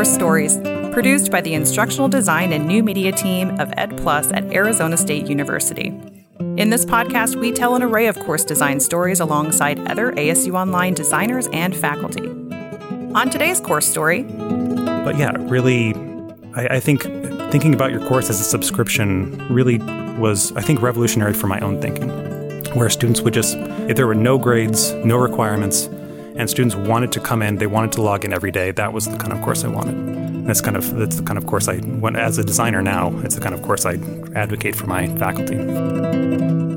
Course Stories, produced by the Instructional Design and New Media team of Ed Plus at Arizona State University. In this podcast, we tell an array of course design stories alongside other ASU Online designers and faculty. On today's course story, But yeah, really, I, I think thinking about your course as a subscription really was, I think, revolutionary for my own thinking. Where students would just, if there were no grades, no requirements, and students wanted to come in, they wanted to log in every day, that was the kind of course I wanted. And that's kind of that's the kind of course I, when, as a designer now, it's the kind of course I advocate for my faculty.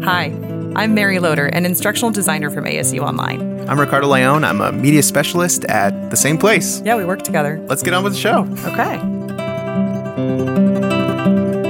hi, I'm Mary Loder, an instructional designer from ASU Online. I'm Ricardo Leon. I'm a media specialist at the same place. Yeah, we work together. Let's get on with the show. Okay.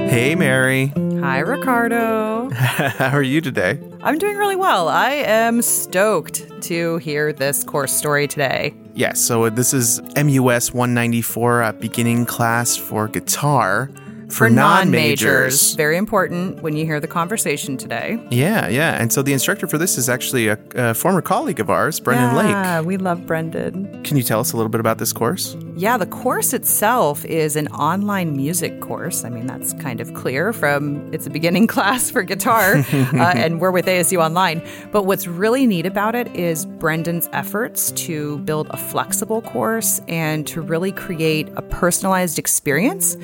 Hey, Mary. Hi, Ricardo. How are you today? I'm doing really well. I am stoked to hear this course story today. Yes, so this is MUS 194 uh, beginning class for guitar for, non-majors. Very important when you hear the conversation today. Yeah, yeah. And so the instructor for this is actually a, a former colleague of ours, Brendan yeah, Lake. we love Brendan. Can you tell us a little bit about this course? Yeah, the course itself is an online music course. I mean, that's kind of clear from it's a beginning class for guitar, uh, and we're with ASU Online. But what's really neat about it is Brendan's efforts to build a flexible course and to really create a personalized experience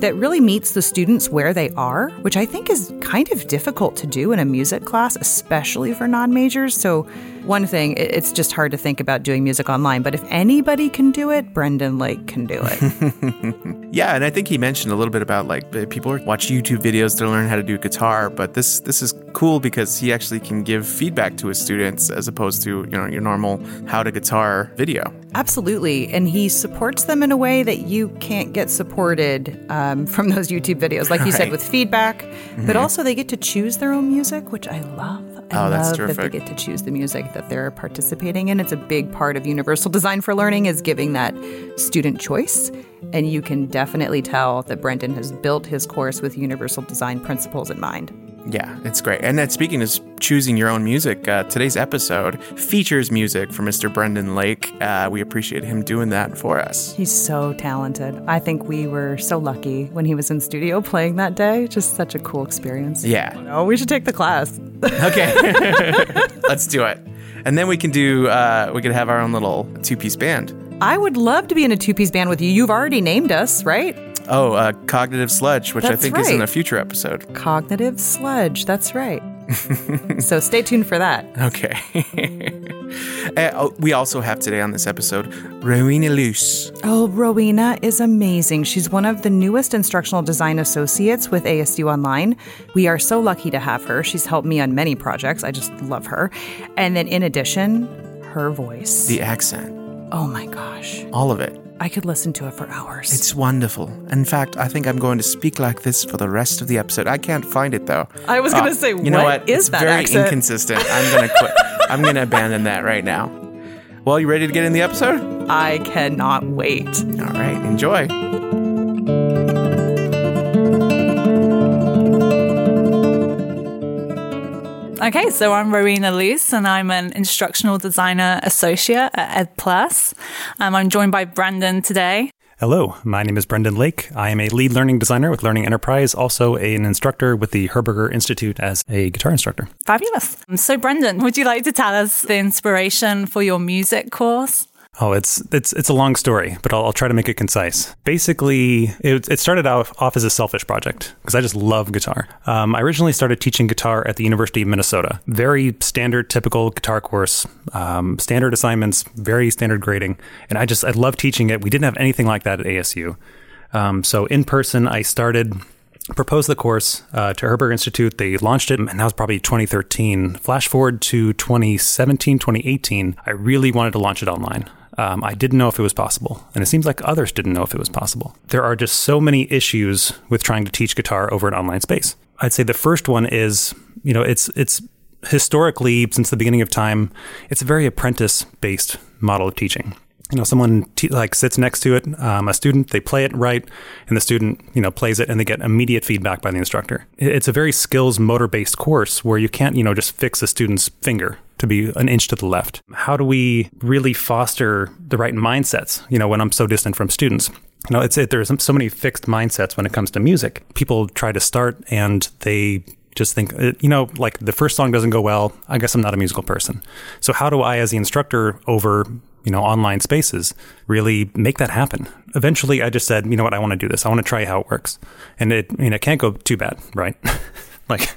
that really meets the students where they are, which I think is kind of difficult to do in a music class, especially for non majors. So, one thing, it's just hard to think about doing music online, but if anybody can do it, Brendan Lake can do it. Yeah, and I think he mentioned a little bit about like people watch YouTube videos to learn how to do guitar, but this this is cool because he actually can give feedback to his students as opposed to you know your normal how to guitar video. Absolutely. And he supports them in a way that you can't get supported um, from those YouTube videos, like you said, with feedback. But also, they get to choose their own music, which I love. Oh, I Oh, that's love that they get to choose the music that they're participating in. It's a big part of Universal Design for Learning is giving that student choice. And you can definitely tell that Brendan has built his course with universal design principles in mind. Yeah, it's great. And that speaking of choosing your own music, uh, today's episode features music from Mr. Brendan Lake. Uh, we appreciate him doing that for us. He's so talented. I think we were so lucky when he was in studio playing that day. Just such a cool experience. Yeah. Oh, we should take the class. Okay, let's do it. And then we can do. Uh, we could have our own little two-piece band. I would love to be in a two piece band with you. You've already named us, right? Oh, uh, cognitive sludge, which I That's think is in a future episode. Cognitive sludge. That's right. so stay tuned for that. Okay. Uh, oh, we also have today on this episode Rowena Luce. Oh, Rowena is amazing. She's one of the newest instructional design associates with ASU Online. We are so lucky to have her. She's helped me on many projects. I just love her. And then, in addition, her voice. The accent, oh my gosh. all of it. I could listen to it for hours. It's wonderful. In fact, I think I'm going to speak like this for the rest of the episode. I can't find it though. I was Ah, gonna say, you know what is it's that very accent? inconsistent. I'm gonna quit. I'm gonna abandon that right now. Well, you ready to get in the episode? I cannot wait. All right, enjoy. Okay, so I'm Rowena Luce and I'm an instructional designer associate at Ed Plus. Um, I'm joined by Brendan today. Hello, my name is Brendan Lake. I am a lead learning designer with Learning Enterprise, also an instructor with the Herberger Institute as a guitar instructor. Fabulous. So, Brendan, would you like to tell us the inspiration for your music course? Oh, it's it's it's a long story, but I'll, I'll try to make it concise. Basically, it, it started out off as a selfish project because I just love guitar. Um, I originally started teaching guitar at the University of Minnesota. Very standard, typical guitar course, um, standard assignments, very standard grading, and I just I love teaching it. We didn't have anything like that at ASU. Um, so in person, I started proposed the course uh, to Herberger Institute. They launched it, and that was probably 2013. Flash forward to 2017, 2018. I really wanted to launch it online. Um, I didn't know if it was possible, and it seems like others didn't know if it was possible. There are just so many issues with trying to teach guitar over an online space. I'd say the first one is, you know, it's it's historically since the beginning of time, it's a very apprentice-based model of teaching you know someone like sits next to it um, a student they play it right and the student you know plays it and they get immediate feedback by the instructor it's a very skills motor based course where you can't you know just fix a student's finger to be an inch to the left. How do we really foster the right mindsets, you know, when I'm so distant from students? You know, it's it, there's so many fixed mindsets when it comes to music. People try to start and they just think, uh, you know, like the first song doesn't go well. I guess I'm not a musical person. So how do I, as the instructor over, you know, online spaces, really make that happen? Eventually, I just said, you know what, I want to do this. I want to try how it works, and it, mean, it can't go too bad, right? like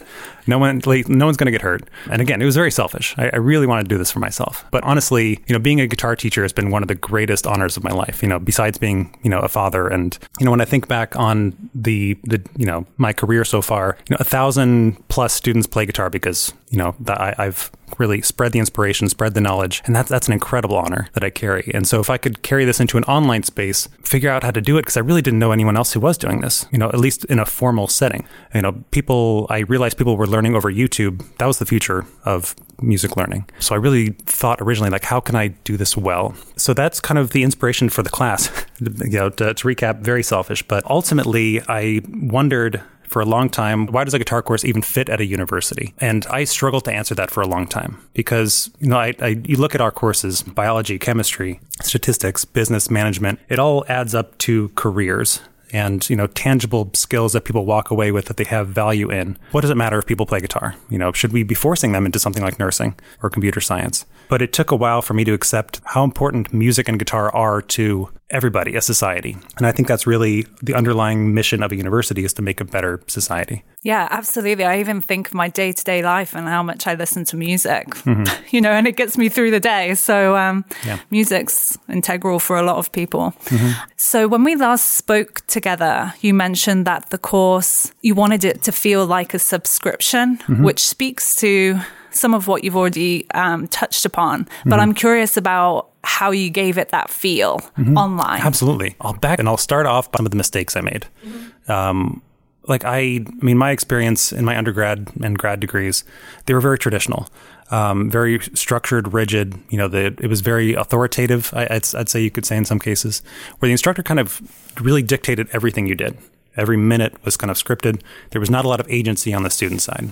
no one, like, no one's going to get hurt. And again, it was very selfish. I, I really wanted to do this for myself. But honestly, you know, being a guitar teacher has been one of the greatest honors of my life. You know, besides being, you know, a father. And you know, when I think back on the the you know my career so far, you know, a thousand plus students play guitar because you know that I, I've really spread the inspiration, spread the knowledge, and that's that's an incredible honor that I carry. And so if I could carry this into an online space, figure out how to do it because I really didn't know anyone else who was doing this, you know, at least in a formal setting. You know, people I realized people were learning over YouTube. That was the future of music learning. So I really thought originally like how can I do this well? So that's kind of the inspiration for the class. you know, to, to recap, very selfish, but ultimately I wondered for a long time why does a guitar course even fit at a university? And i struggled to answer that for a long time because you know I, I, you look at our courses biology chemistry statistics business management it all adds up to careers and you know tangible skills that people walk away with that they have value in what does it matter if people play guitar you know should we be forcing them into something like nursing or computer science but it took a while for me to accept how important music and guitar are to everybody, a society. And I think that's really the underlying mission of a university is to make a better society. Yeah, absolutely. I even think of my day to day life and how much I listen to music, mm-hmm. you know, and it gets me through the day. So, um, yeah. music's integral for a lot of people. Mm-hmm. So, when we last spoke together, you mentioned that the course, you wanted it to feel like a subscription, mm-hmm. which speaks to some of what you've already um, touched upon. But mm-hmm. I'm curious about how you gave it that feel mm-hmm. online. Absolutely. I'll back and I'll start off by some of the mistakes I made. Mm-hmm. Um, like I, I mean, my experience in my undergrad and grad degrees, they were very traditional, um, very structured, rigid. You know, the, it was very authoritative. I, I'd, I'd say you could say in some cases, where the instructor kind of really dictated everything you did. Every minute was kind of scripted. There was not a lot of agency on the student side.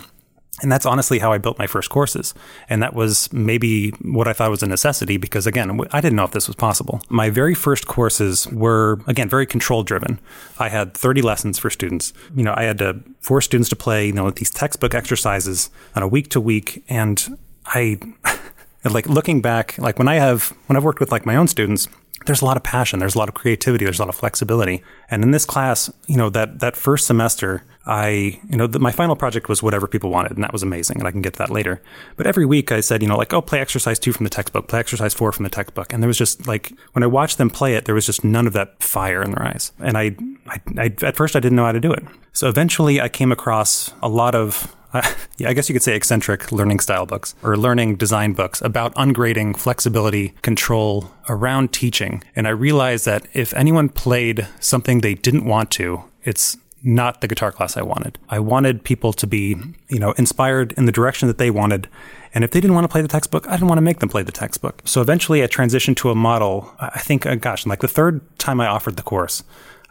And that's honestly how I built my first courses. And that was maybe what I thought was a necessity because, again, I didn't know if this was possible. My very first courses were, again, very control driven. I had 30 lessons for students. You know, I had to force students to play, you know, these textbook exercises on a week to week. And I, like looking back, like when I have, when I've worked with like my own students, there's a lot of passion, there's a lot of creativity, there's a lot of flexibility. And in this class, you know, that, that first semester, I, you know, the, my final project was whatever people wanted, and that was amazing, and I can get to that later. But every week I said, you know, like, oh, play exercise two from the textbook, play exercise four from the textbook. And there was just like, when I watched them play it, there was just none of that fire in their eyes. And I, I, I at first I didn't know how to do it. So eventually I came across a lot of yeah, I guess you could say eccentric learning style books or learning design books about ungrading, flexibility, control around teaching. And I realized that if anyone played something they didn't want to, it's not the guitar class I wanted. I wanted people to be, you know, inspired in the direction that they wanted. And if they didn't want to play the textbook, I didn't want to make them play the textbook. So eventually I transitioned to a model. I think, uh, gosh, like the third time I offered the course,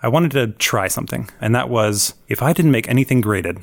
I wanted to try something. And that was if I didn't make anything graded,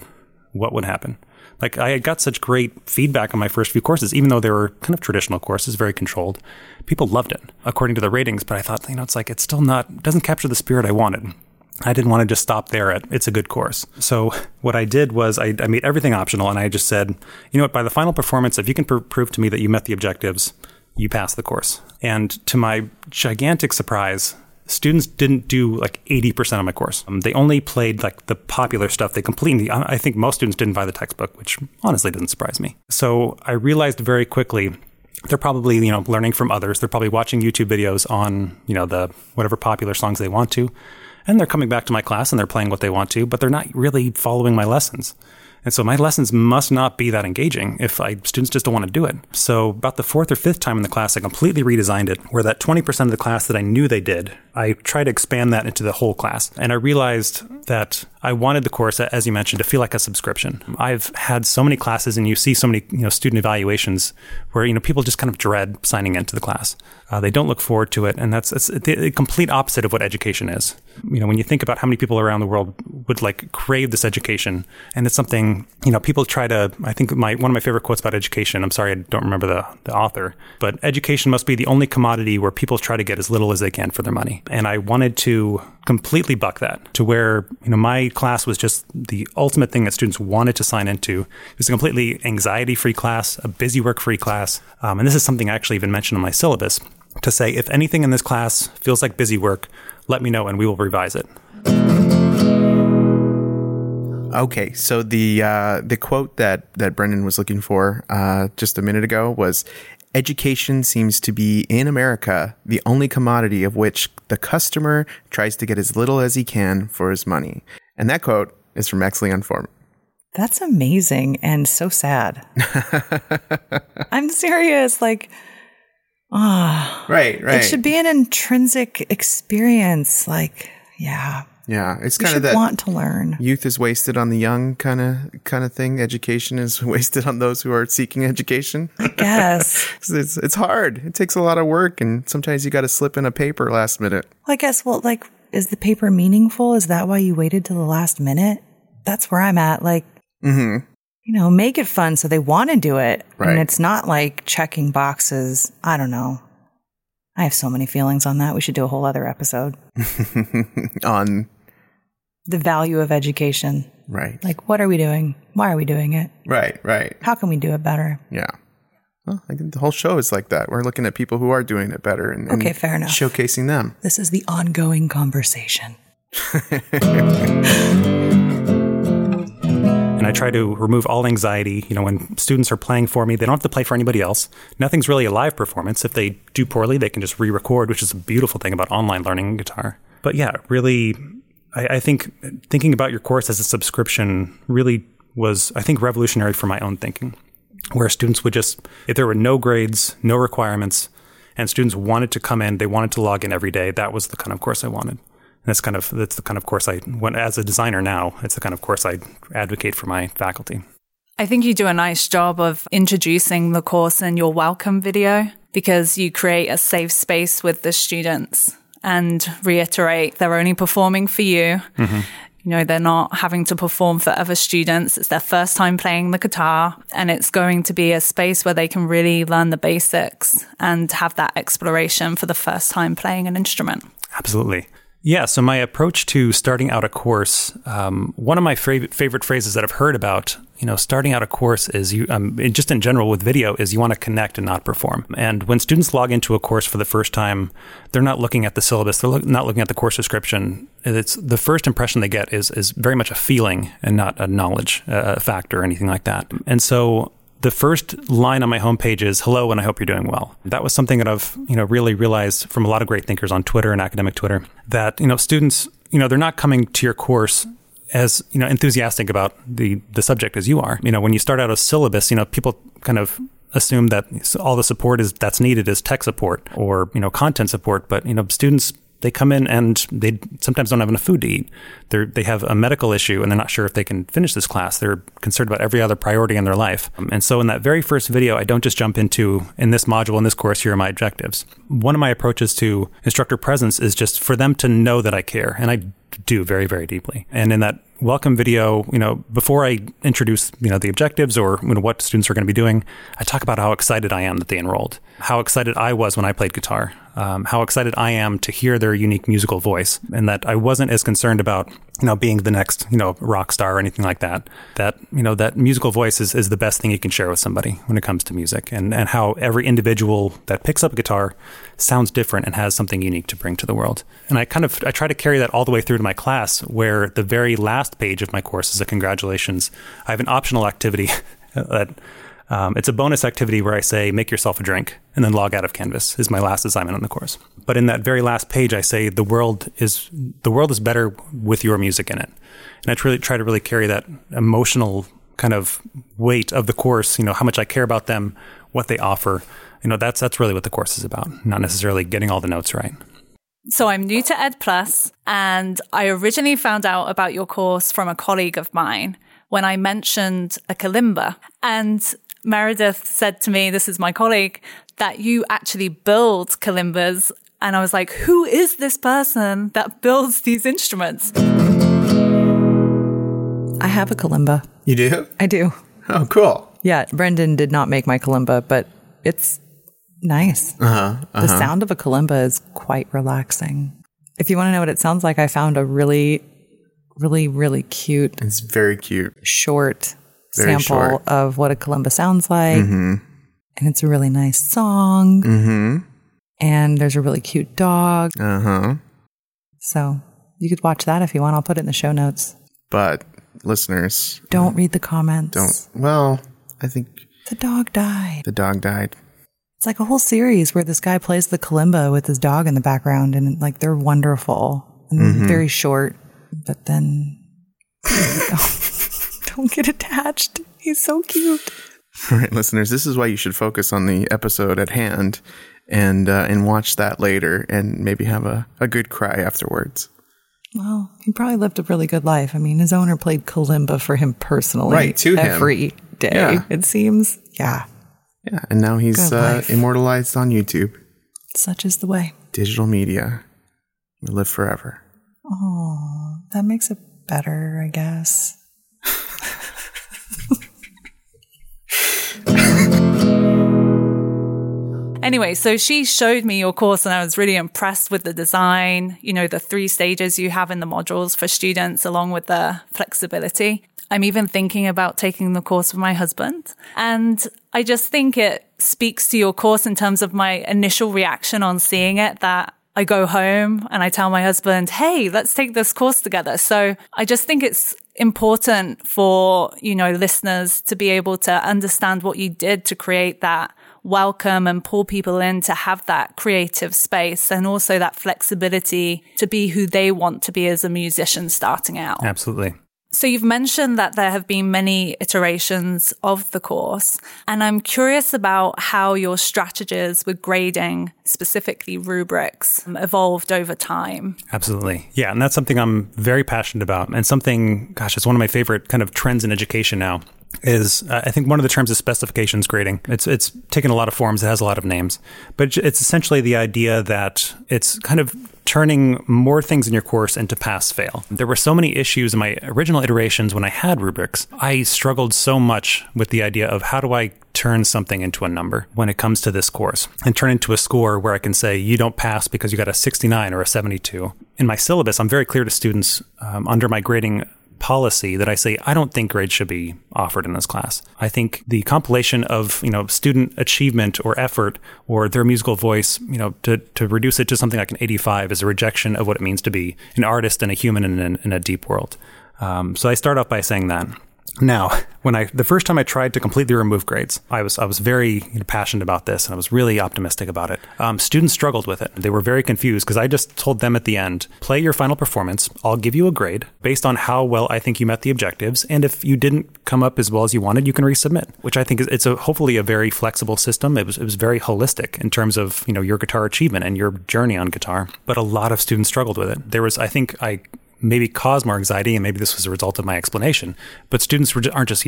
what would happen? Like I had got such great feedback on my first few courses, even though they were kind of traditional courses, very controlled. People loved it according to the ratings, but I thought, you know, it's like it's still not doesn't capture the spirit I wanted. I didn't want to just stop there at it's a good course. So what I did was I, I made everything optional, and I just said, you know what, by the final performance, if you can pr- prove to me that you met the objectives, you pass the course. And to my gigantic surprise, students didn't do like 80% of my course. Um, they only played like the popular stuff. They completely, I think most students didn't buy the textbook, which honestly didn't surprise me. So I realized very quickly they're probably, you know, learning from others. They're probably watching YouTube videos on, you know, the whatever popular songs they want to. And they're coming back to my class and they're playing what they want to, but they're not really following my lessons. And so my lessons must not be that engaging if I, students just don't want to do it. So about the fourth or fifth time in the class, I completely redesigned it where that 20% of the class that I knew they did, I tried to expand that into the whole class. And I realized that I wanted the course, as you mentioned, to feel like a subscription. I've had so many classes, and you see so many you know student evaluations where you know people just kind of dread signing into the class. Uh, they don't look forward to it, and that's it's the complete opposite of what education is. You know, when you think about how many people around the world would like crave this education, and it's something you know people try to. I think my one of my favorite quotes about education. I'm sorry, I don't remember the the author, but education must be the only commodity where people try to get as little as they can for their money. And I wanted to completely buck that to where you know my class was just the ultimate thing that students wanted to sign into. It was a completely anxiety-free class, a busy work-free class, um, and this is something I actually even mentioned in my syllabus to say if anything in this class feels like busy work, let me know and we will revise it. Okay, so the uh, the quote that that Brendan was looking for uh, just a minute ago was, "Education seems to be in America the only commodity of which the customer tries to get as little as he can for his money." And that quote is from Max Leon Foreman. That's amazing and so sad. I'm serious. Like, ah, oh, right, right. It should be an intrinsic experience. Like, yeah. Yeah, it's kind of that want to learn. Youth is wasted on the young kind of kind of thing. Education is wasted on those who are seeking education. I guess it's it's hard. It takes a lot of work, and sometimes you got to slip in a paper last minute. Well, I guess. Well, like, is the paper meaningful? Is that why you waited to the last minute? That's where I'm at. Like, mm-hmm. you know, make it fun so they want to do it, right. and it's not like checking boxes. I don't know. I have so many feelings on that. We should do a whole other episode on the value of education. Right. Like, what are we doing? Why are we doing it? Right, right. How can we do it better? Yeah. Well, I think the whole show is like that. We're looking at people who are doing it better and, okay, fair enough. showcasing them. This is the ongoing conversation. and I try to remove all anxiety. You know, when students are playing for me, they don't have to play for anybody else. Nothing's really a live performance. If they do poorly, they can just re record, which is a beautiful thing about online learning guitar. But yeah, really, I, I think thinking about your course as a subscription really was, I think, revolutionary for my own thinking, where students would just, if there were no grades, no requirements, and students wanted to come in, they wanted to log in every day, that was the kind of course I wanted. And that's kind of that's the kind of course I when as a designer now, it's the kind of course I advocate for my faculty. I think you do a nice job of introducing the course in your welcome video because you create a safe space with the students and reiterate they're only performing for you. Mm-hmm. You know, they're not having to perform for other students. It's their first time playing the guitar and it's going to be a space where they can really learn the basics and have that exploration for the first time playing an instrument. Absolutely. Yeah, so my approach to starting out a course, um, one of my favorite favorite phrases that I've heard about, you know, starting out a course is you, um, just in general with video, is you want to connect and not perform. And when students log into a course for the first time, they're not looking at the syllabus, they're not looking at the course description. It's the first impression they get is is very much a feeling and not a knowledge uh, factor or anything like that. And so the first line on my homepage is hello and I hope you're doing well. That was something that I've, you know, really realized from a lot of great thinkers on Twitter and academic Twitter that, you know, students, you know, they're not coming to your course as, you know, enthusiastic about the the subject as you are. You know, when you start out a syllabus, you know, people kind of assume that all the support is that's needed is tech support or, you know, content support, but, you know, students they come in and they sometimes don't have enough food to eat. They they have a medical issue and they're not sure if they can finish this class. They're concerned about every other priority in their life. Um, and so in that very first video, I don't just jump into in this module in this course here are my objectives. One of my approaches to instructor presence is just for them to know that I care, and I do very very deeply. And in that welcome video, you know, before I introduce, you know, the objectives or you know, what students are going to be doing, I talk about how excited I am that they enrolled, how excited I was when I played guitar, um, how excited I am to hear their unique musical voice, and that I wasn't as concerned about, you know, being the next, you know, rock star or anything like that. That, you know, that musical voice is, is the best thing you can share with somebody when it comes to music, and, and how every individual that picks up a guitar sounds different and has something unique to bring to the world. And I kind of I try to carry that all the way through to my class, where the very last page of my course is a congratulations. I have an optional activity that um, it's a bonus activity where I say make yourself a drink and then log out of Canvas is my last assignment on the course. But in that very last page, I say the world is the world is better with your music in it, and I try, try to really carry that emotional kind of weight of the course. You know how much I care about them, what they offer, you know, that's that's really what the course is about, not necessarily getting all the notes right. So I'm new to Ed Plus, and I originally found out about your course from a colleague of mine when I mentioned a kalimba. And Meredith said to me, this is my colleague, that you actually build kalimbas. And I was like, who is this person that builds these instruments? I have a kalimba. You do? I do. Oh, cool. Yeah, Brendan did not make my kalimba, but it's nice. Uh-huh, The sound of a kalimba is quite relaxing. If you want to know what it sounds like, I found a really, really, really cute It's very cute. short Very sample short. of what a kalimba sounds like. Mm-hmm. And it's a really nice song. Mm-hmm. And there's a really cute dog. Uh-huh. So you could watch that if you want. I'll put it in the show notes. But listeners, Don't read the comments. don't well, I think The dog died. the dog died. It's like a whole series where this guy plays the kalimba with his dog in the background, and like they're wonderful and Mm-hmm. very short. But then don't, get attached. He's so cute. All right, listeners, this is why you should focus on the episode at hand and uh, and watch that later and maybe have a, a good cry afterwards. Well, he probably lived a really good life. I mean, his owner played kalimba for him personally, Right, to him. every day. Yeah. It seems, yeah, Yeah, and now he's uh, immortalized on YouTube. such is the way. Digital media will live forever. Oh, that makes it better, I guess. Anyway, so she showed me your course and I was really impressed with the design, you know, the three stages you have in the modules for students, along with the flexibility. I'm even thinking about taking the course with my husband. And I just think it speaks to your course in terms of my initial reaction on seeing it that I go home and I tell my husband, Hey, let's take this course together. So I just think it's important for, you know, listeners to be able to understand what you did to create that welcome and pull people in to have that creative space and also that flexibility to be who they want to be as a musician starting out. Absolutely. So you've mentioned that there have been many iterations of the course, and I'm curious about how your strategies with grading, specifically rubrics, um, evolved over time. Absolutely. Yeah. And that's something I'm very passionate about. And something, gosh, it's one of my favorite kind of trends in education now. Is uh, I think one of the terms is specifications grading. It's it's taken a lot of forms. It has a lot of names, but it's essentially the idea that it's kind of turning more things in your course into pass fail. There were so many issues in my original iterations when I had rubrics. I struggled so much with the idea of how do I turn something into a number when it comes to this course and turn into a score where I can say you don't pass because you got a 69 or a 72. In my syllabus, I'm very clear to students um, under my grading policy that I say I don't think grades should be offered in this class. I think the compilation of you know student achievement or effort or their musical voice, you know, to, to reduce it to something like an 85 is a rejection of what it means to be an artist and a human in, in, in a deep world. Um, so I start off by saying that. Now, when I the first time I tried to completely remove grades, I was I was very you know, passionate about this and I was really optimistic about it. Um, students struggled with it; they were very confused because I just told them at the end, "Play your final performance. I'll give you a grade based on how well I think you met the objectives, and if you didn't come up as well as you wanted, you can resubmit." Which I think is it's a hopefully a very flexible system. It was it was very holistic in terms of you know your guitar achievement and your journey on guitar. But a lot of students struggled with it. There was I think I maybe cause more anxiety, and maybe this was a result of my explanation. But students aren't just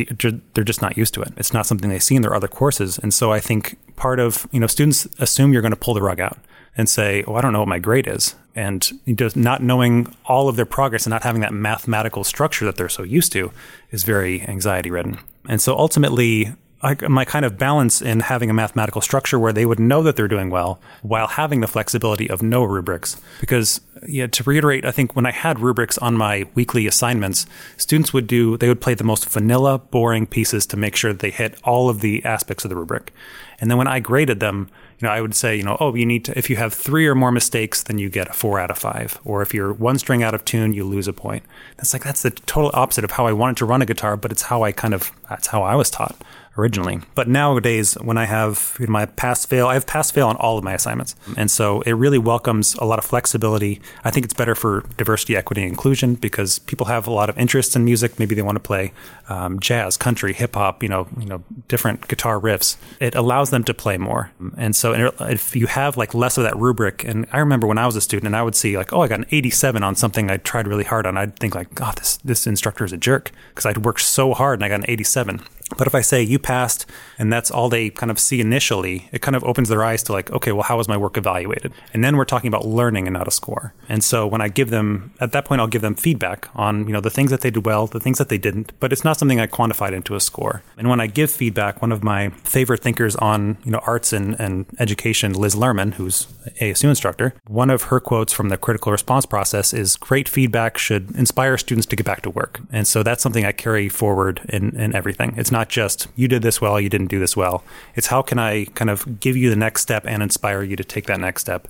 they're just not used to it. It's not something they see in their other courses, and so I think part of you know students assume you're going to pull the rug out and say, "Oh, I don't know what my grade is," and just not knowing all of their progress and not having that mathematical structure that they're so used to is very anxiety ridden. And so ultimately, I, my kind of balance in having a mathematical structure where they would know that they're doing well while having the flexibility of no rubrics. Because, yeah, to reiterate, I think when I had rubrics on my weekly assignments, students would do, they would play the most vanilla, boring pieces to make sure that they hit all of the aspects of the rubric. And then when I graded them, you know, I would say, you know, oh, you need to, if you have three or more mistakes, then you get a four out of five. Or if you're one string out of tune, you lose a point. That's like, that's the total opposite of how I wanted to run a guitar, but it's how I kind of, that's how I was taught originally. But nowadays, when I have my pass fail, I have pass fail on all of my assignments. And so it really welcomes a lot of flexibility. I think it's better for diversity, equity, and inclusion because people have a lot of interest in music. Maybe they want to play um, jazz, country, hip hop, you know, you know, different guitar riffs. It allows them to play more. And so if you have like less of that rubric, and I remember when I was a student and I would see like, oh, I got an 87 on something I tried really hard on, I'd think like, God, oh, this, this instructor is a jerk because I'd worked so hard and I got an 87. But if I say you passed and that's all they kind of see initially, it kind of opens their eyes to like, okay, well, how was my work evaluated? And then we're talking about learning and not a score. And so when I give them, at that point, I'll give them feedback on, you know, the things that they did well, the things that they didn't, but it's not something I quantified into a score. And when I give feedback, one of my favorite thinkers on, you know, arts and, and education, Liz Lerman, who's ASU instructor, one of her quotes from the critical response process is great feedback should inspire students to get back to work. And so that's something I carry forward in, in everything. It's not just you did this well, you didn't do this well. It's how can I kind of give you the next step and inspire you to take that next step.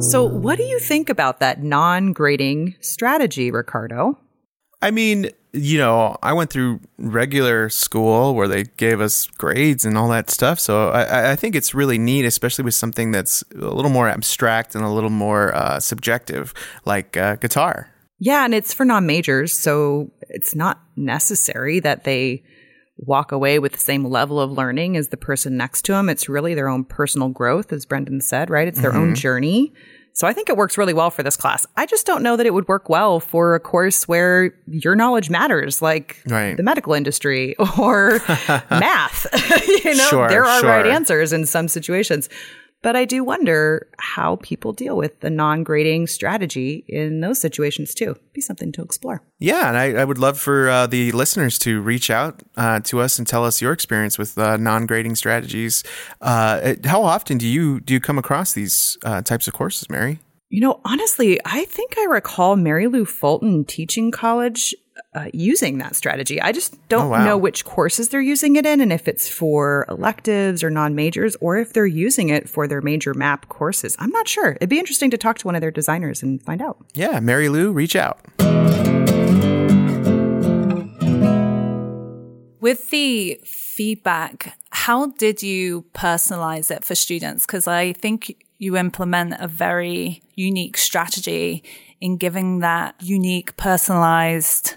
So, what do you think about that non grading strategy, Ricardo? I mean, you know, I went through regular school where they gave us grades and all that stuff. So I, I think it's really neat, especially with something that's a little more abstract and a little more uh, subjective, like uh, guitar. Yeah, and it's for non majors. So it's not necessary that they walk away with the same level of learning as the person next to them. It's really their own personal growth, as Brendan said, right? It's their mm-hmm. own journey. So I think it works really well for this class. I just don't know that it would work well for a course where your knowledge matters, like right. the medical industry or math. you know, sure, there are sure. right answers in some situations. But I do wonder how people deal with the non grading strategy in those situations too. Be something to explore. Yeah, and I, I would love for uh, the listeners to reach out uh, to us and tell us your experience with uh, non grading strategies. Uh, how often do you do you come across these uh, types of courses, Mary? You know, honestly, I think I recall Mary Lou Fulton teaching college uh, using that strategy. I just don't oh, wow. know which courses they're using it in and if it's for electives or non majors or if they're using it for their major map courses. I'm not sure. It'd be interesting to talk to one of their designers and find out. Yeah, Mary Lou, reach out. With the feedback, how did you personalize it for students? Because I think you implement a very unique strategy in giving that unique, personalized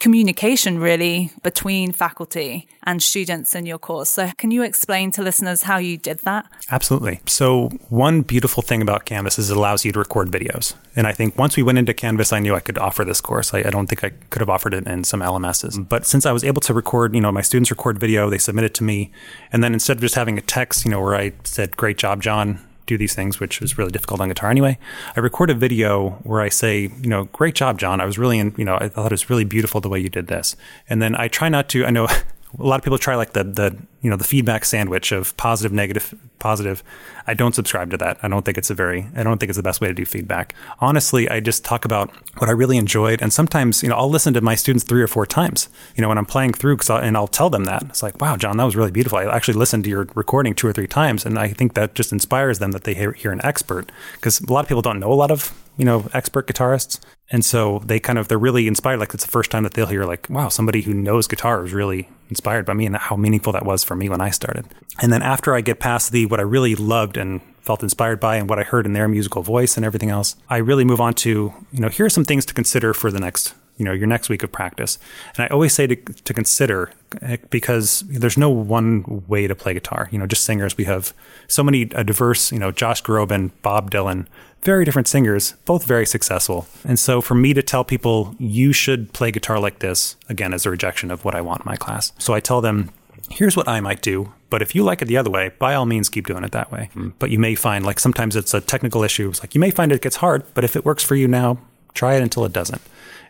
communication really between faculty and students in your course. So, can you explain to listeners how you did that? Absolutely. So, one beautiful thing about Canvas is it allows you to record videos. And I think once we went into Canvas, I knew I could offer this course. I, I don't think I could have offered it in some LMSs. But since I was able to record, you know, my students record video, they submit it to me. And then instead of just having a text, you know, where I said, Great job, John, do these things, which is really difficult on guitar anyway. I record a video where I say, you know, great job, John. I was really, in, you know, I thought it was really beautiful the way you did this. And then I try not to, I know a lot of people try like the the you know the feedback sandwich of positive negative positive. I don't subscribe to that. I don't think it's a very i don't think it's the best way to do feedback. Honestly i just talk about what i really enjoyed and sometimes you know i'll listen to my students three or four times you know when i'm playing through cause I'll, and i'll tell them that. It's like wow john that was really beautiful. I actually listened to your recording two or three times and i think that just inspires them that they hear, hear an expert because a lot of people don't know a lot of you know expert guitarists. And so they kind of they're really inspired. Like it's the first time that they'll hear like wow somebody who knows guitar is really inspired by me and how meaningful that was for me when I started. And then after I get past the what I really loved and felt inspired by and what I heard in their musical voice and everything else, I really move on to, you know, here are some things to consider for the next you know your next week of practice. And i always say to, to consider eh, because there's no one way to play guitar. You know just singers. We have so many a diverse you know josh groban bob dylan very different singers, both very successful. And so for me to tell people you should play guitar like this, again, is a rejection of what I want in my class. So I tell them, here's what I might do. But if you like it the other way, by all means, keep doing it that way. Mm. But you may find, like, sometimes it's a technical issue. It's like, you may find it gets hard, but if it works for you now, try it until it doesn't.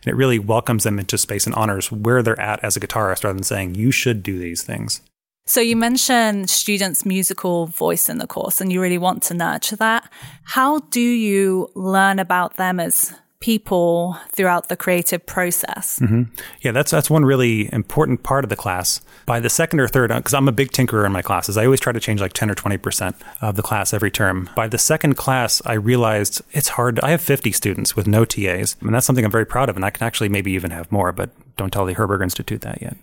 And it really welcomes them into space and honors where they're at as a guitarist rather than saying, you should do these things. So you mentioned students' musical voice in the course and you really want to nurture that. How do you learn about them as people throughout the creative process. Mm-hmm. Yeah, that's that's one really important part of the class. By the second or third, because I'm a big tinkerer in my classes, I always try to change like 10 or 20 percent of the class every term. By the second class, I realized it's hard. I have 50 students with no TAs, and that's something I'm very proud of, and I can actually maybe even have more. But don't tell the Herberger Institute that yet.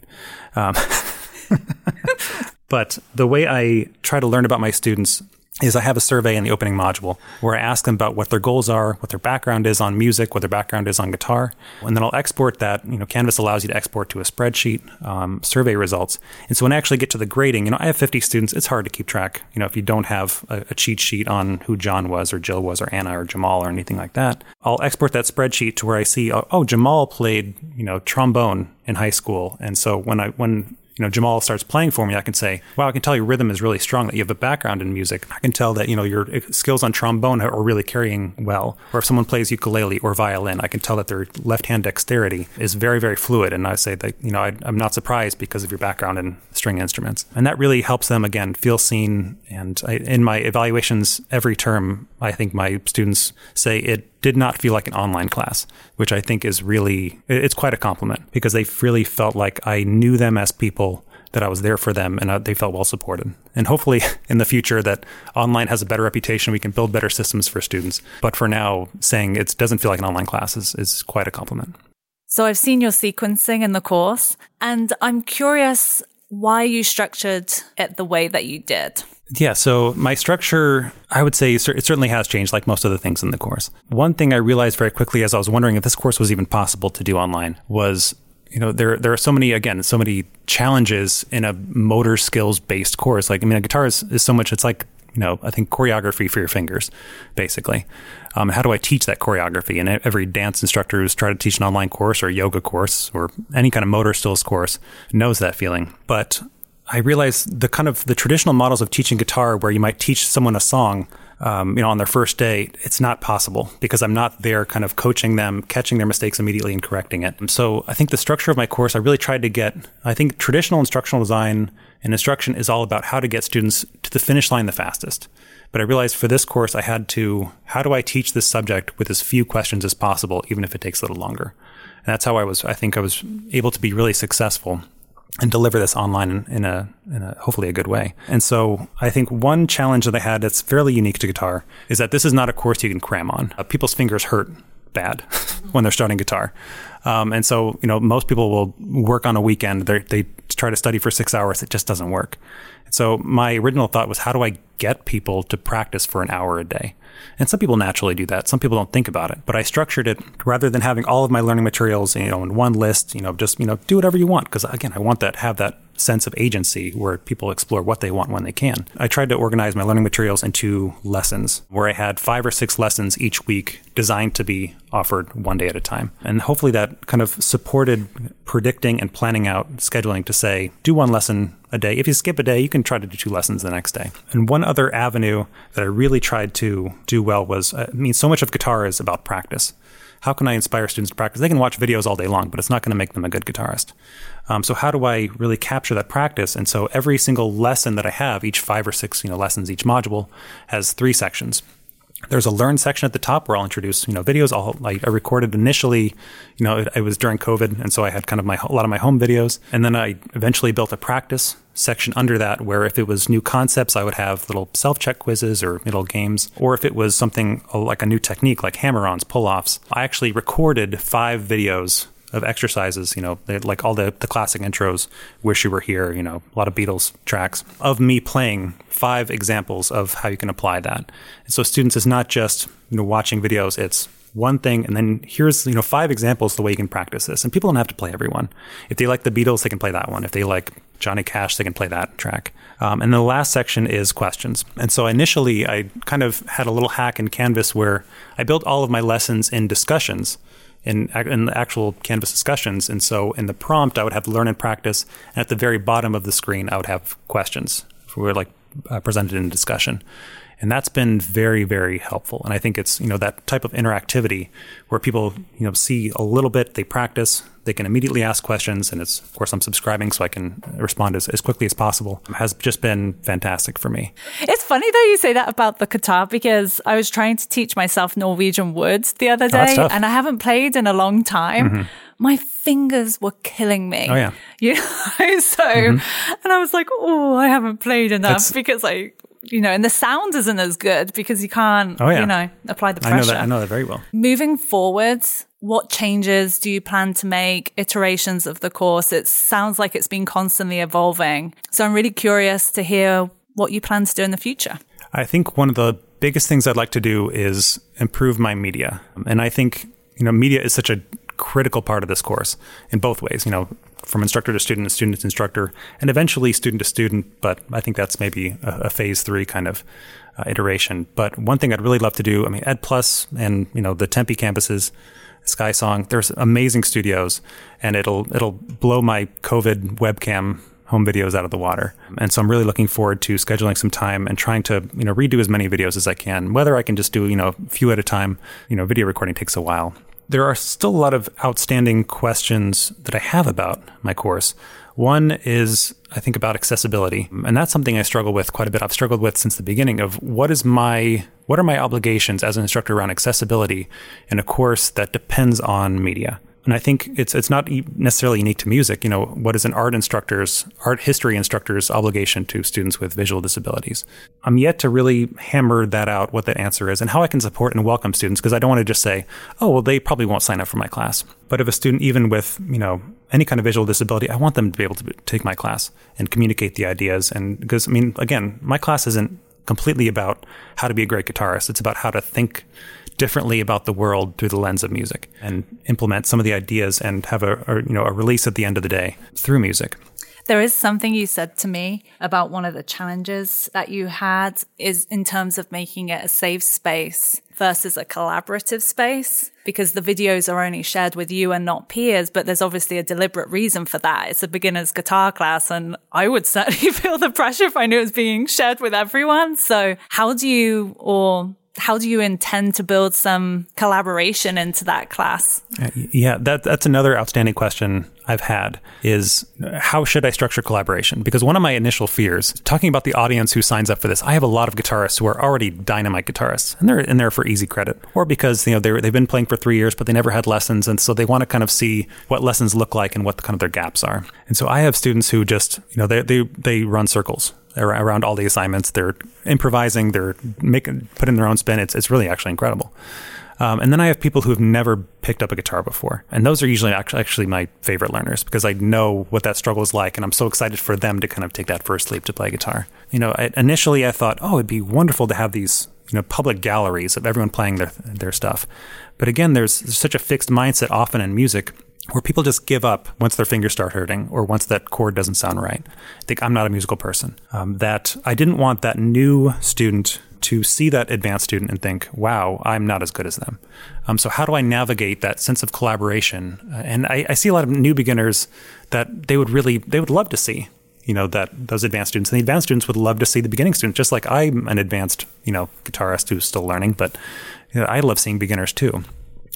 Um, but the way I try to learn about my students is I have a survey in the opening module where I ask them about what their goals are, what their background is on music, what their background is on guitar, and then I'll export that. You know, Canvas allows you to export to a spreadsheet um, survey results, and so when I actually get to the grading, you know, I have 50 students. It's hard to keep track. You know, if you don't have a, a cheat sheet on who John was or Jill was or Anna or Jamal or anything like that, I'll export that spreadsheet to where I see, oh, oh Jamal played you know trombone in high school, and so when I when you know, Jamal starts playing for me, I can say, wow, I can tell your rhythm is really strong, that you have a background in music. I can tell that, you know, your eh, skills on trombone are really carrying well. Or if someone plays ukulele or violin, I can tell that their left hand dexterity is very, very fluid. And I say that, you know, I, am not surprised because of your background in string instruments. And that really helps them, again, feel seen. And I, in my evaluations every term, I think my students say it did not feel like an online class, which I think is really, it's quite a compliment because they really felt like I knew them as people, that I was there for them, and uh, they felt well supported. And hopefully in the future that online has a better reputation, we can build better systems for students. But for now, saying it doesn't feel like an online class is, is quite a compliment. So I've seen your sequencing in the course, and I'm curious why you structured it the way that you did. Yeah, so my structure, I would say it certainly has changed, like most of the things in the course. One thing I realized very quickly as I was wondering if this course was even possible to do online was, you know, there there are so many again, so many challenges in a motor skills based course. Like, I mean, a guitar is, is so much. It's like you know, I think choreography for your fingers, basically. Um, how do I teach that choreography? And every dance instructor who's tried to teach an online course or a yoga course or any kind of motor skills course knows that feeling. But I realized the kind of the traditional models of teaching guitar where you might teach someone a song, um, you know, on their first day, it's not possible because I'm not there kind of coaching them, catching their mistakes immediately and correcting it. So I think the structure of my course, I really tried to get, I think traditional instructional design and instruction is all about how to get students to the finish line the fastest. But I realized for this course, I had to, how do I teach this subject with as few questions as possible, even if it takes a little longer? And that's how I was, I think I was able to be really successful and deliver this online in, a, in a hopefully a good way. And so I think one challenge that I had that's fairly unique to guitar is that this is not a course you can cram on. Uh, people's fingers hurt bad when they're starting guitar. Um, and so, you know, most people will work on a weekend. They they try to study for six hours. It just doesn't work. So my original thought was, how do I get people to practice for an hour a day? And some people naturally do that. Some people don't think about it. But I structured it rather than having all of my learning materials, you know, in one list, you know, just, you know, do whatever you want. Because again, I want that, have that sense of agency where people explore what they want when they can. I tried to organize my learning materials into lessons where I had five or six lessons each week designed to be offered one day at a time. And hopefully that kind of supported predicting and planning out scheduling to say, do one lesson a day. If you skip a day, you can try to do two lessons the next day. And one other avenue that I really tried to do well was uh, I mean, so much of guitar is about practice. How can I inspire students to practice? They can watch videos all day long, but it's not going to make them a good guitarist. Um, so how do I really capture that practice? And so every single lesson that I have, each five or six you know lessons, each module has three sections. There's a learn section at the top where I'll introduce you know videos. I'll, like I recorded initially, you know, it, it was during COVID, and so I had kind of my a lot of my home videos, and then I eventually built a practice section under that where if it was new concepts, I would have little self check quizzes or little games. Or if it was something uh, like a new technique like hammer ons, pull offs, I actually recorded five videos of exercises, you know, like all the, the classic intros, Wish You Were Here, you know, a lot of Beatles tracks, of me playing five examples of how you can apply that. And so students is not just, you know, watching videos, it's one thing and then here's, you know, five examples the way you can practice this. And people don't have to play every one. If they like the Beatles, they can play that one. If they like Johnny Cash, they can play that track. Um, and the last section is questions. And so initially, I kind of had a little hack in Canvas where I built all of my lessons in discussions in, in the actual Canvas discussions. And so in the prompt, I would have learn and practice. And at the very bottom of the screen, I would have questions for like uh, presented in discussion. And that's been very, very helpful. And I think it's, you know, that type of interactivity where people, you know, see a little bit, they practice, they can immediately ask questions. And it's, of course, I'm subscribing so I can respond as, as quickly as possible has just been fantastic for me. It's funny though you say that about the guitar because I was trying to teach myself Norwegian woods the other oh, day oh, and I haven't played in a long time. Mm-hmm my fingers were killing me. Oh yeah. You know, so mm-hmm. and I was like, oh, I haven't played enough That's, because I you know, and the sound isn't as good because you can't, oh, yeah. you know, apply the pressure. I know that. I know that very well. Moving forwards, what changes do you plan to make, iterations of the course? It sounds like it's been constantly evolving. So I'm really curious to hear what you plan to do in the future. I think one of the biggest things I'd like to do is improve my media. And I think, you know, media is such a critical part of this course in both ways, you know, from instructor to student, and student to instructor, and eventually student to student. But I think that's maybe a, a phase three kind of uh, iteration. But one thing I'd really love to do, I mean, Ed Plus and, you know, the Tempe campuses, SkySong, there's amazing studios and it'll, it'll blow my COVID webcam home videos out of the water. And so I'm really looking forward to scheduling some time and trying to, you know, redo as many videos as I can. Whether I can just do, you know, a few at a time, you know, video recording takes a while. There are still a lot of outstanding questions that I have about my course. One is, I think, about accessibility. And that's something I struggle with quite a bit. I've struggled with since the beginning of what is my, what are my obligations as an instructor around accessibility in a course that depends on media? And I think it's it's not necessarily unique to music. You know, what is an art instructor's art history instructor's obligation to students with visual disabilities? I'm yet to really hammer that out what that answer is and how I can support and welcome students because I don't want to just say, oh well, they probably won't sign up for my class. But if a student, even with you know any kind of visual disability, I want them to be able to take my class and communicate the ideas. And because I mean, again, my class isn't completely about how to be a great guitarist. It's about how to think differently about the world through the lens of music and implement some of the ideas and have a, a, you know a release at the end of the day through music. There is something you said to me about one of the challenges that you had is in terms of making it a safe space versus a collaborative space because the videos are only shared with you and not peers, but there's obviously a deliberate reason for that. It's a beginner's guitar class and I would certainly feel the pressure if I knew it was being shared with everyone. So how do you or how do you intend to build some collaboration into that class? Uh, yeah, that, that's another outstanding question I've had is how should I structure collaboration? Because one of my initial fears, talking about the audience who signs up for this, I have a lot of guitarists who are already dynamite guitarists, and they're in there for easy credit, or because you know they they've been playing for three years, but they never had lessons, and so they want to kind of see what lessons look like and what the, kind of their gaps are. And so I have students who just you know they they they run circles around all the assignments. They're improvising. They're making putting their own spin. It's it's really actually incredible. Um, and then I have people who have never picked up a guitar before. And those are usually actually my favorite learners because I know what that struggle is like. And I'm so excited for them to kind of take that first leap to play guitar. You know, I, initially I thought, oh, it'd be wonderful to have these, you know, public galleries of everyone playing their, their stuff. But again, there's, there's such a fixed mindset often in music where people just give up once their fingers start hurting or once that chord doesn't sound right. I think I'm not a musical person. Um, that I didn't want that new student to see that advanced student and think, wow, I'm not as good as them. Um, so, how do I navigate that sense of collaboration? Uh, and I, I, see a lot of new beginners that they would really, they would love to see, you know, that those advanced students. And the advanced students would love to see the beginning students, just like I'm an advanced, you know, guitarist who's still learning, but you know, I love seeing beginners too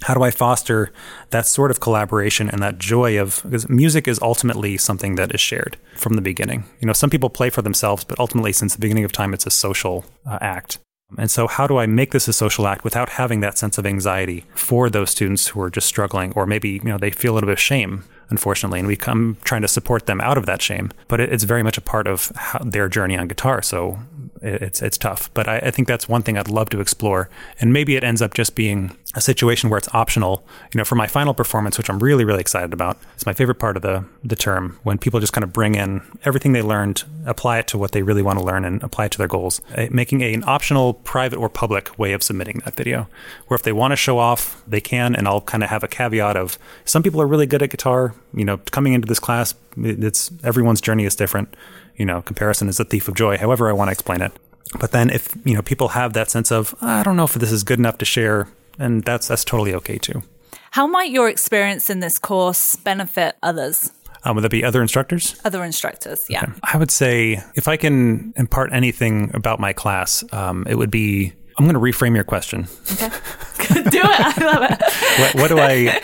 how do I foster that sort of collaboration and that joy of because music is ultimately something that is shared from the beginning. You know, some people play for themselves, but ultimately, since the beginning of time, it's a social uh, act. And so, how do I make this a social act without having that sense of anxiety for those students who are just struggling, or maybe you know they feel a little bit of shame, unfortunately, and we come trying to support them out of that shame. But it's very much a part of their journey on guitar. So it's it's tough. But I, I think that's one thing I'd love to explore, and maybe it ends up just being a situation where it's optional. You know, for my final performance, which I'm really, really excited about, it's my favorite part of the the term when people just kind of bring in everything they learned, apply it to what they really want to learn, and apply it to their goals, uh, making a, an optional, private or public way of submitting that video. Where if they want to show off, they can, and I'll kind of have a caveat of some people are really good at guitar. You know, coming into this class, it's everyone's journey is different. You know, comparison is the thief of joy. However, I want to explain it. But then if you know people have that sense of I don't know if this is good enough to share and that's that's totally okay too. How might your experience in this course benefit others? Um, would that be other instructors? Other instructors, yeah. Okay. I would say if I can impart anything about my class, um, it would be I'm going to reframe your question. Okay. do it. I love it. what, what do I?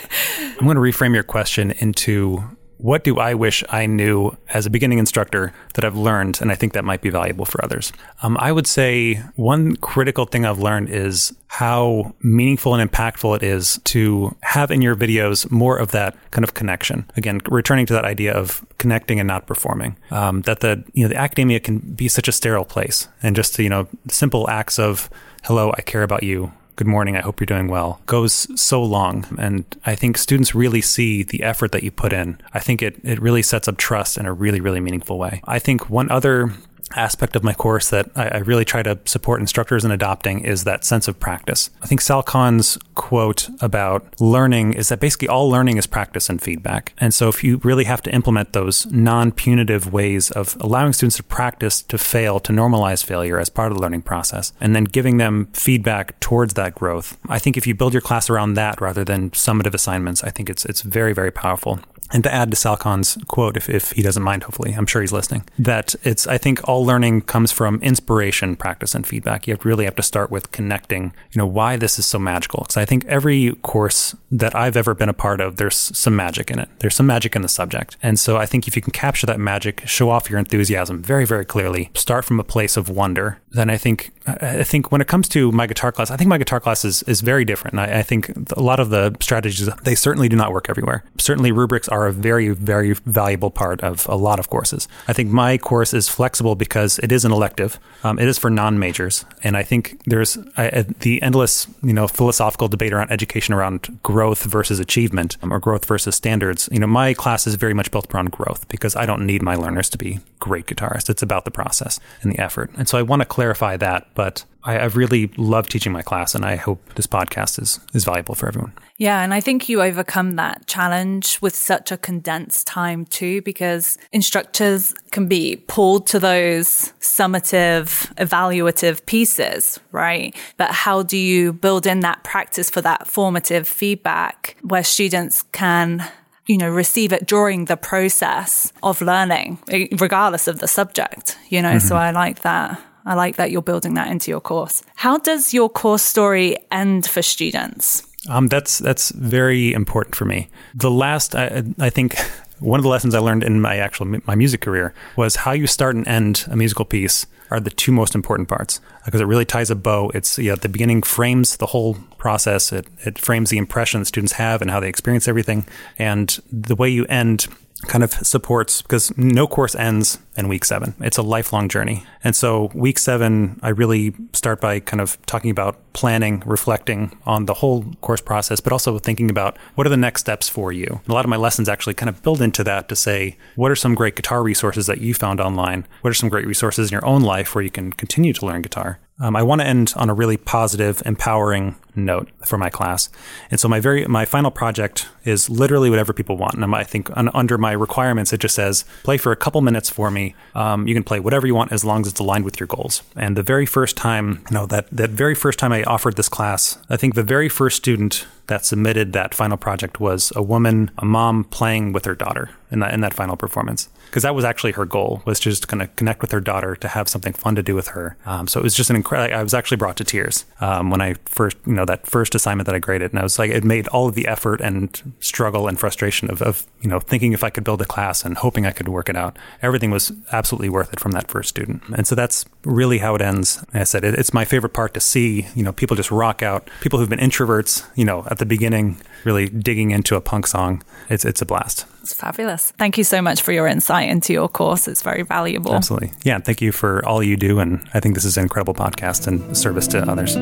I'm going to reframe your question into what do I wish I knew as a beginning instructor that I've learned, and I think that might be valuable for others? Um, I would say one critical thing I've learned is how meaningful and impactful it is to have in your videos more of that kind of connection. Again, returning to that idea of connecting and not performing. Um, that the you know the academia can be such a sterile place, and just you know simple acts of "Hello, I care about you." Good morning, I hope you're doing well, goes so long. And I think students really see the effort that you put in. I think it, it really sets up trust in a really, really meaningful way. I think one other aspect of my course that I, I, really try to support instructors in adopting is that sense of practice. I think Sal Khan's quote about learning is that basically all learning is practice and feedback. And so if you really have to implement those non punitive ways of allowing students to practice to fail, to normalize failure as part of the learning process, and then giving them feedback towards that growth, I think if you build your class around that rather than summative assignments, I think it's it's very, very powerful. And to add to Sal Khan's quote, if, if he doesn't mind, hopefully, I'm sure he's listening, that it's, I think all learning comes from inspiration, practice, and feedback. You really have to start with connecting, you know, why this is so magical. Because I think every course that I've ever been a part of, there's some magic in it. There's some magic in the subject. And so I think if you can capture that magic, show off your enthusiasm very, very clearly, start from a place of wonder, then I think I think when it comes to my guitar class, I think my guitar class is, is very different. I, I think a lot of the strategies, they certainly do not work everywhere. Certainly rubrics are a very, very valuable part of a lot of courses. I think my course is flexible because it is an elective. Um, it is for non-majors. And I think there's I, the endless, you know, philosophical debate around education around growth versus achievement um, or growth versus standards. You know, my class is very much built around growth because I don't need my learners to be great guitarists. It's about the process and the effort. And so I want to clarify that but I, I really love teaching my class, and I hope this podcast is is valuable for everyone. Yeah, and I think you overcome that challenge with such a condensed time too, because instructors can be pulled to those summative, evaluative pieces, right? But how do you build in that practice for that formative feedback where students can you know, receive it during the process of learning, regardless of the subject, you know, mm-hmm. so I like that. I like that you're building that into your course. How does your course story end for students? Um, that's that's very important for me. The last, I, I think, one of the lessons I learned in my actual my music career was how you start and end a musical piece are the two most important parts because it really ties a bow. It's yeah, the beginning frames the whole process. It it frames the impression that students have and how they experience everything, and the way you end kind of supports because no course ends in week seven. It's a lifelong journey. And so, week seven, I really start by kind of talking about planning, reflecting on the whole course process, but also thinking about what are the next steps for you. a lot of my lessons actually kind of build into that to say, what are some great guitar resources that you found online? What are some great resources in your own life where you can continue to learn guitar? Um, I want to end on a really positive, empowering note for my class, and so my very my final project is literally whatever people want. And I think under my requirements, it just says play for a couple minutes for me. Um, you can play whatever you want as long as it's aligned with your goals. And the very first time, you know, that that very first time I offered this class, I think the very first student that submitted that final project was a woman, a mom playing with her daughter in that in that final performance because that was actually her goal was just kind of connect with her daughter to have something fun to do with her. Um, so it was just an incredible. I was actually brought to tears um, when I first, you know, that first assignment that I graded, and I was like, it made all of the effort and struggle and frustration of, of you know thinking if I could build a class and hoping I could work it out. Everything was absolutely worth it from that first student, and so that's really how it ends. I said it, it's my favorite part to see, you know, people just rock out. People who've been introverts, you know, at the beginning, really digging into a punk song. It's it's a blast. It's fabulous. Thank you so much for your insight into your course. It's very valuable. Absolutely. Yeah. Thank you for all you do. And I think this is an incredible podcast and service to others.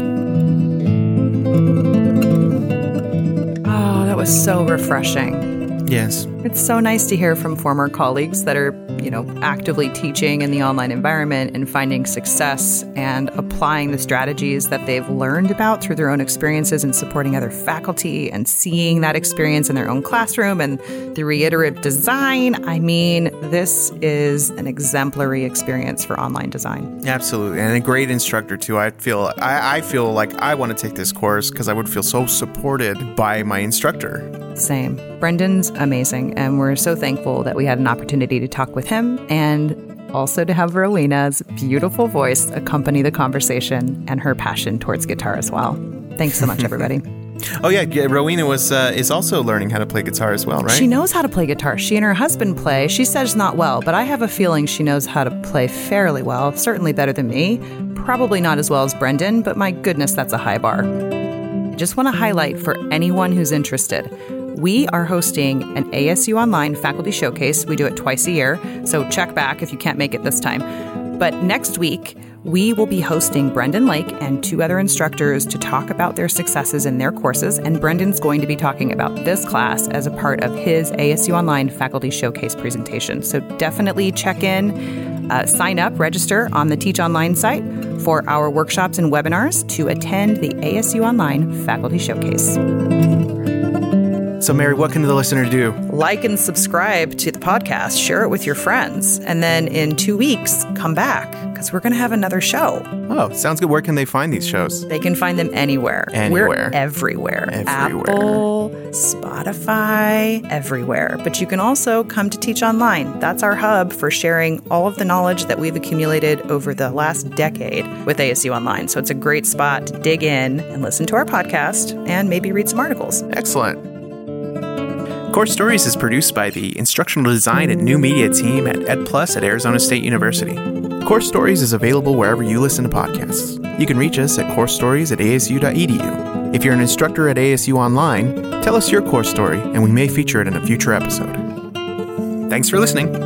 Oh, that was so refreshing. Yes. It's so nice to hear from former colleagues that are, you know, actively teaching in the online environment and finding success and applying the strategies that they've learned about through their own experiences and supporting other faculty and seeing that experience in their own classroom and the reiterative design. I mean, this is an exemplary experience for online design. Absolutely. And a great instructor too. I feel I, I feel like I want to take this course because I would feel so supported by my instructor. Same. Brendan's amazing, and we're so thankful that we had an opportunity to talk with him and also to have Rowena's beautiful voice accompany the conversation and her passion towards guitar as well. Thanks so much, everybody. oh yeah, Rowena was uh, is also learning how to play guitar as well, right? She knows how to play guitar. She and her husband play. She says not well, but I have a feeling she knows how to play fairly well. Certainly better than me. Probably not as well as Brendan, but my goodness, that's a high bar. I just want to highlight for anyone who's interested we are hosting an ASU Online faculty showcase. We do it twice a year, so check back if you can't make it this time. But next week, We will be hosting Brendan Lake and two other instructors to talk about their successes in their courses, and Brendan's going to be talking about this class as a part of his ASU Online Faculty Showcase presentation. So definitely check in, uh, sign up, register on the Teach Online site for our workshops and webinars to attend the ASU Online Faculty Showcase. So, Mary, what can the listener do? Like and subscribe to the podcast, share it with your friends, and then in two weeks, come back because we're going to have another show. Oh, sounds good. Where can they find these shows? They can find them anywhere. Anywhere. We're everywhere. Everywhere. Apple, Spotify, everywhere. But you can also come to Teach Online. That's our hub for sharing all of the knowledge that we've accumulated over the last decade with ASU Online. So it's a great spot to dig in and listen to our podcast and maybe read some articles. Excellent. Course Stories is produced by the Instructional Design and New Media team at EdPlus at Arizona State University. Course Stories is available wherever you listen to podcasts. You can reach us at coursestories at asu.edu. If you're an instructor at ASU Online, tell us your course story and we may feature it in a future episode. Thanks for listening.